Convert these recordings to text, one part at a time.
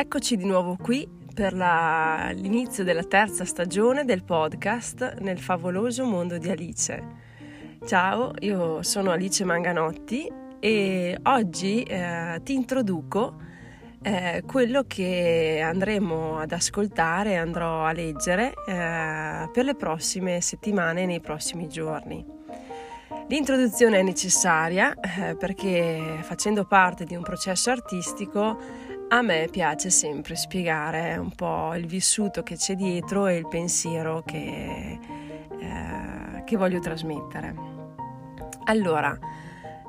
Eccoci di nuovo qui per la, l'inizio della terza stagione del podcast nel favoloso mondo di Alice. Ciao, io sono Alice Manganotti e oggi eh, ti introduco eh, quello che andremo ad ascoltare e andrò a leggere eh, per le prossime settimane e nei prossimi giorni. L'introduzione è necessaria eh, perché facendo parte di un processo artistico a me piace sempre spiegare un po' il vissuto che c'è dietro e il pensiero che, eh, che voglio trasmettere. Allora,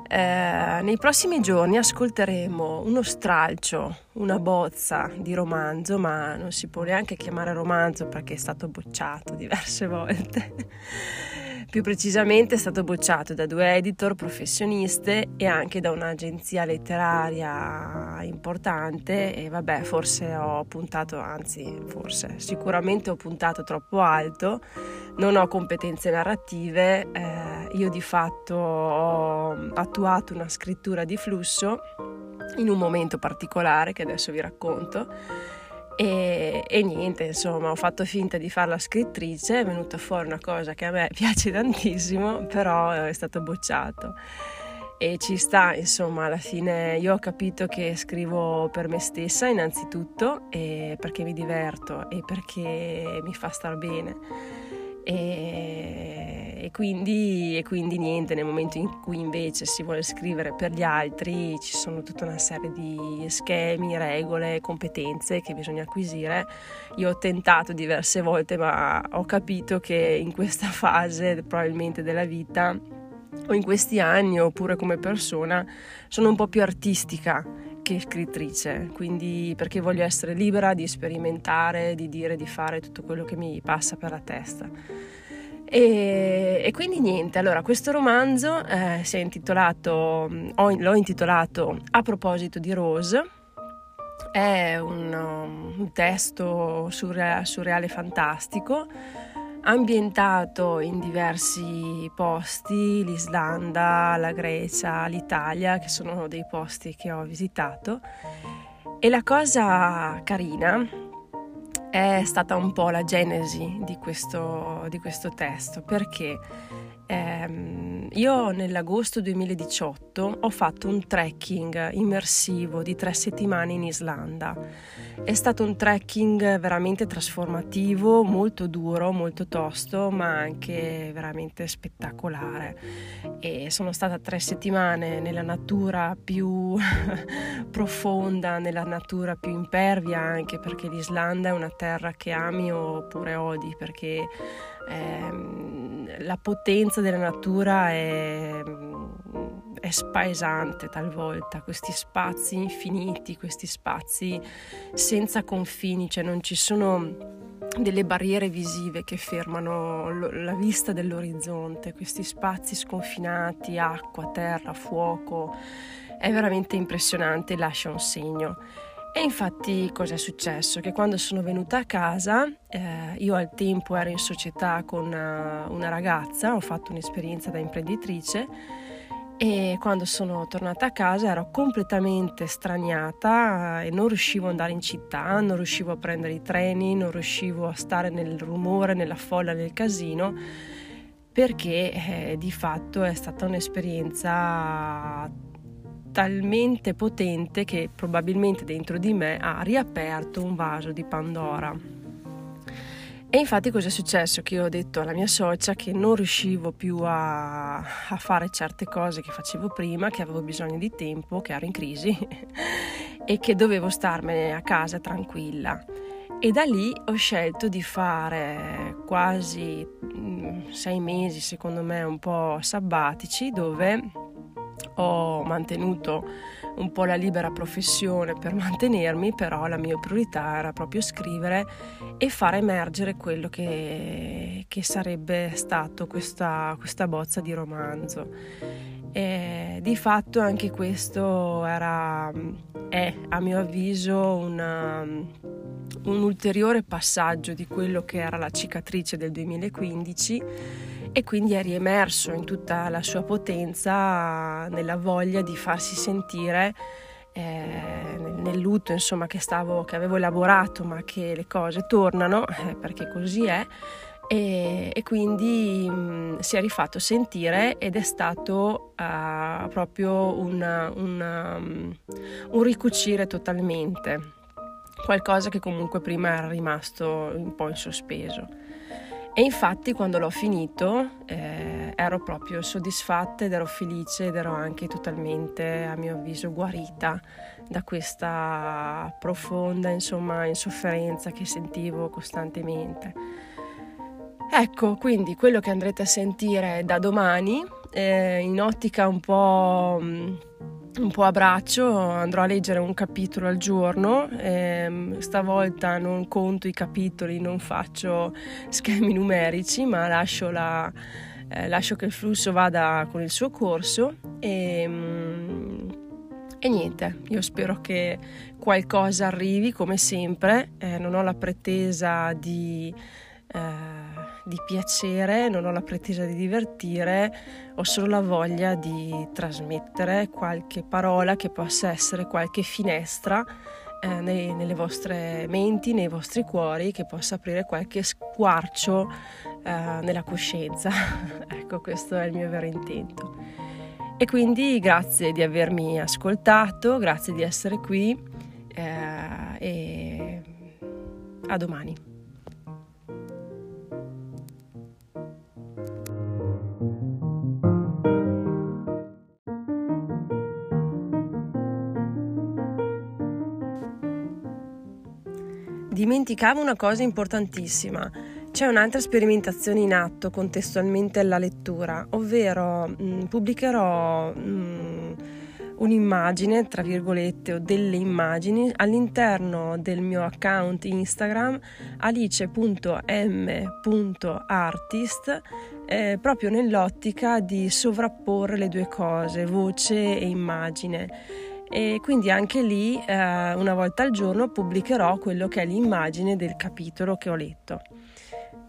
eh, nei prossimi giorni ascolteremo uno stralcio, una bozza di romanzo, ma non si può neanche chiamare romanzo perché è stato bocciato diverse volte. Più precisamente è stato bocciato da due editor professioniste e anche da un'agenzia letteraria importante e vabbè, forse ho puntato, anzi, forse, sicuramente ho puntato troppo alto, non ho competenze narrative, eh, io di fatto ho attuato una scrittura di flusso in un momento particolare che adesso vi racconto e, e, niente, insomma, ho fatto finta di fare la scrittrice, è venuta fuori una cosa che a me piace tantissimo, però è stato bocciato. E ci sta, insomma, alla fine io ho capito che scrivo per me stessa innanzitutto, perché mi diverto e perché mi fa star bene e, e, quindi, e, quindi, niente, nel momento in cui invece si vuole scrivere per gli altri ci sono tutta una serie di schemi, regole, competenze che bisogna acquisire. Io ho tentato diverse volte ma ho capito che in questa fase probabilmente della vita o in questi anni oppure come persona sono un po' più artistica che scrittrice, quindi perché voglio essere libera di sperimentare, di dire, di fare tutto quello che mi passa per la testa. E, e quindi niente, allora questo romanzo eh, si è intitolato, ho, l'ho intitolato A proposito di Rose, è un, un testo surreale, surreale fantastico ambientato in diversi posti, l'Islanda, la Grecia, l'Italia, che sono dei posti che ho visitato. E la cosa carina è stata un po' la genesi di questo, di questo testo, perché ehm, io nell'agosto 2018 ho fatto un trekking immersivo di tre settimane in Islanda è stato un trekking veramente trasformativo, molto duro, molto tosto, ma anche veramente spettacolare. E sono stata tre settimane nella natura più profonda, nella natura più impervia, anche perché l'Islanda è una terra che ami oppure odi, perché ehm, la potenza della natura è è spaesante talvolta, questi spazi infiniti, questi spazi senza confini, cioè non ci sono delle barriere visive che fermano la vista dell'orizzonte, questi spazi sconfinati, acqua, terra, fuoco, è veramente impressionante, lascia un segno. E infatti cosa è successo? Che quando sono venuta a casa, eh, io al tempo ero in società con una, una ragazza, ho fatto un'esperienza da imprenditrice e quando sono tornata a casa ero completamente straniata e non riuscivo ad andare in città, non riuscivo a prendere i treni, non riuscivo a stare nel rumore, nella folla, nel casino, perché eh, di fatto è stata un'esperienza talmente potente che probabilmente dentro di me ha riaperto un vaso di Pandora. E infatti cosa è successo? Che io ho detto alla mia socia che non riuscivo più a, a, fare certe cose che facevo prima, che avevo bisogno di tempo, che ero in crisi e che dovevo starmene a casa tranquilla. E da lì ho scelto di fare quasi mm, sei mesi, secondo me, un po' sabbatici, dove ho mantenuto un po' la libera professione per mantenermi, però la mia priorità era proprio scrivere e far emergere quello che, che sarebbe stato questa, questa bozza di romanzo. E di fatto anche questo era, è a mio avviso una, un ulteriore passaggio di quello che era la cicatrice del 2015 e quindi è riemerso in tutta la sua potenza nella voglia di farsi sentire eh, nel lutto insomma che, stavo, che avevo elaborato ma che le cose tornano eh, perché così è e, e quindi mh, mm, si è rifatto sentire ed è stato uh, proprio una, una, um, un ricucire totalmente qualcosa che comunque prima era rimasto un po' in sospeso. E infatti quando l'ho finito eh, ero proprio soddisfatta ed ero felice ed ero anche totalmente, a mio avviso, guarita da questa profonda insomma, insofferenza che sentivo costantemente. Ecco, quindi quello che andrete a sentire da domani, eh, in ottica un po' un po' a braccio, andrò a leggere un capitolo al giorno, ehm, stavolta non conto i capitoli, non faccio schemi numerici, ma lascio, la, eh, lascio che il flusso vada con il suo corso e, mm, e niente, io spero che qualcosa arrivi come sempre, eh, non ho la pretesa di... Eh, di piacere, non ho la pretesa di divertire, ho solo la voglia di trasmettere qualche parola che possa essere qualche finestra eh, nei, nelle vostre menti, nei vostri cuori, che possa aprire qualche squarcio eh, nella coscienza. ecco, questo è il mio vero intento. E quindi grazie di avermi ascoltato, grazie di essere qui eh, e a domani. Dimenticavo una cosa importantissima. C'è un'altra sperimentazione in atto contestualmente alla lettura, ovvero mh, mm, pubblicherò mh, mm, un'immagine, tra virgolette, o delle immagini all'interno del mio account Instagram alice.m.artist eh, proprio nell'ottica di sovrapporre le due cose, voce e immagine e quindi anche lì eh, una volta al giorno pubblicherò quello che è l'immagine del capitolo che ho letto.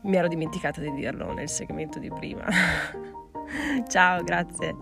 Mi ero dimenticata di dirlo nel segmento di prima. Ciao, grazie.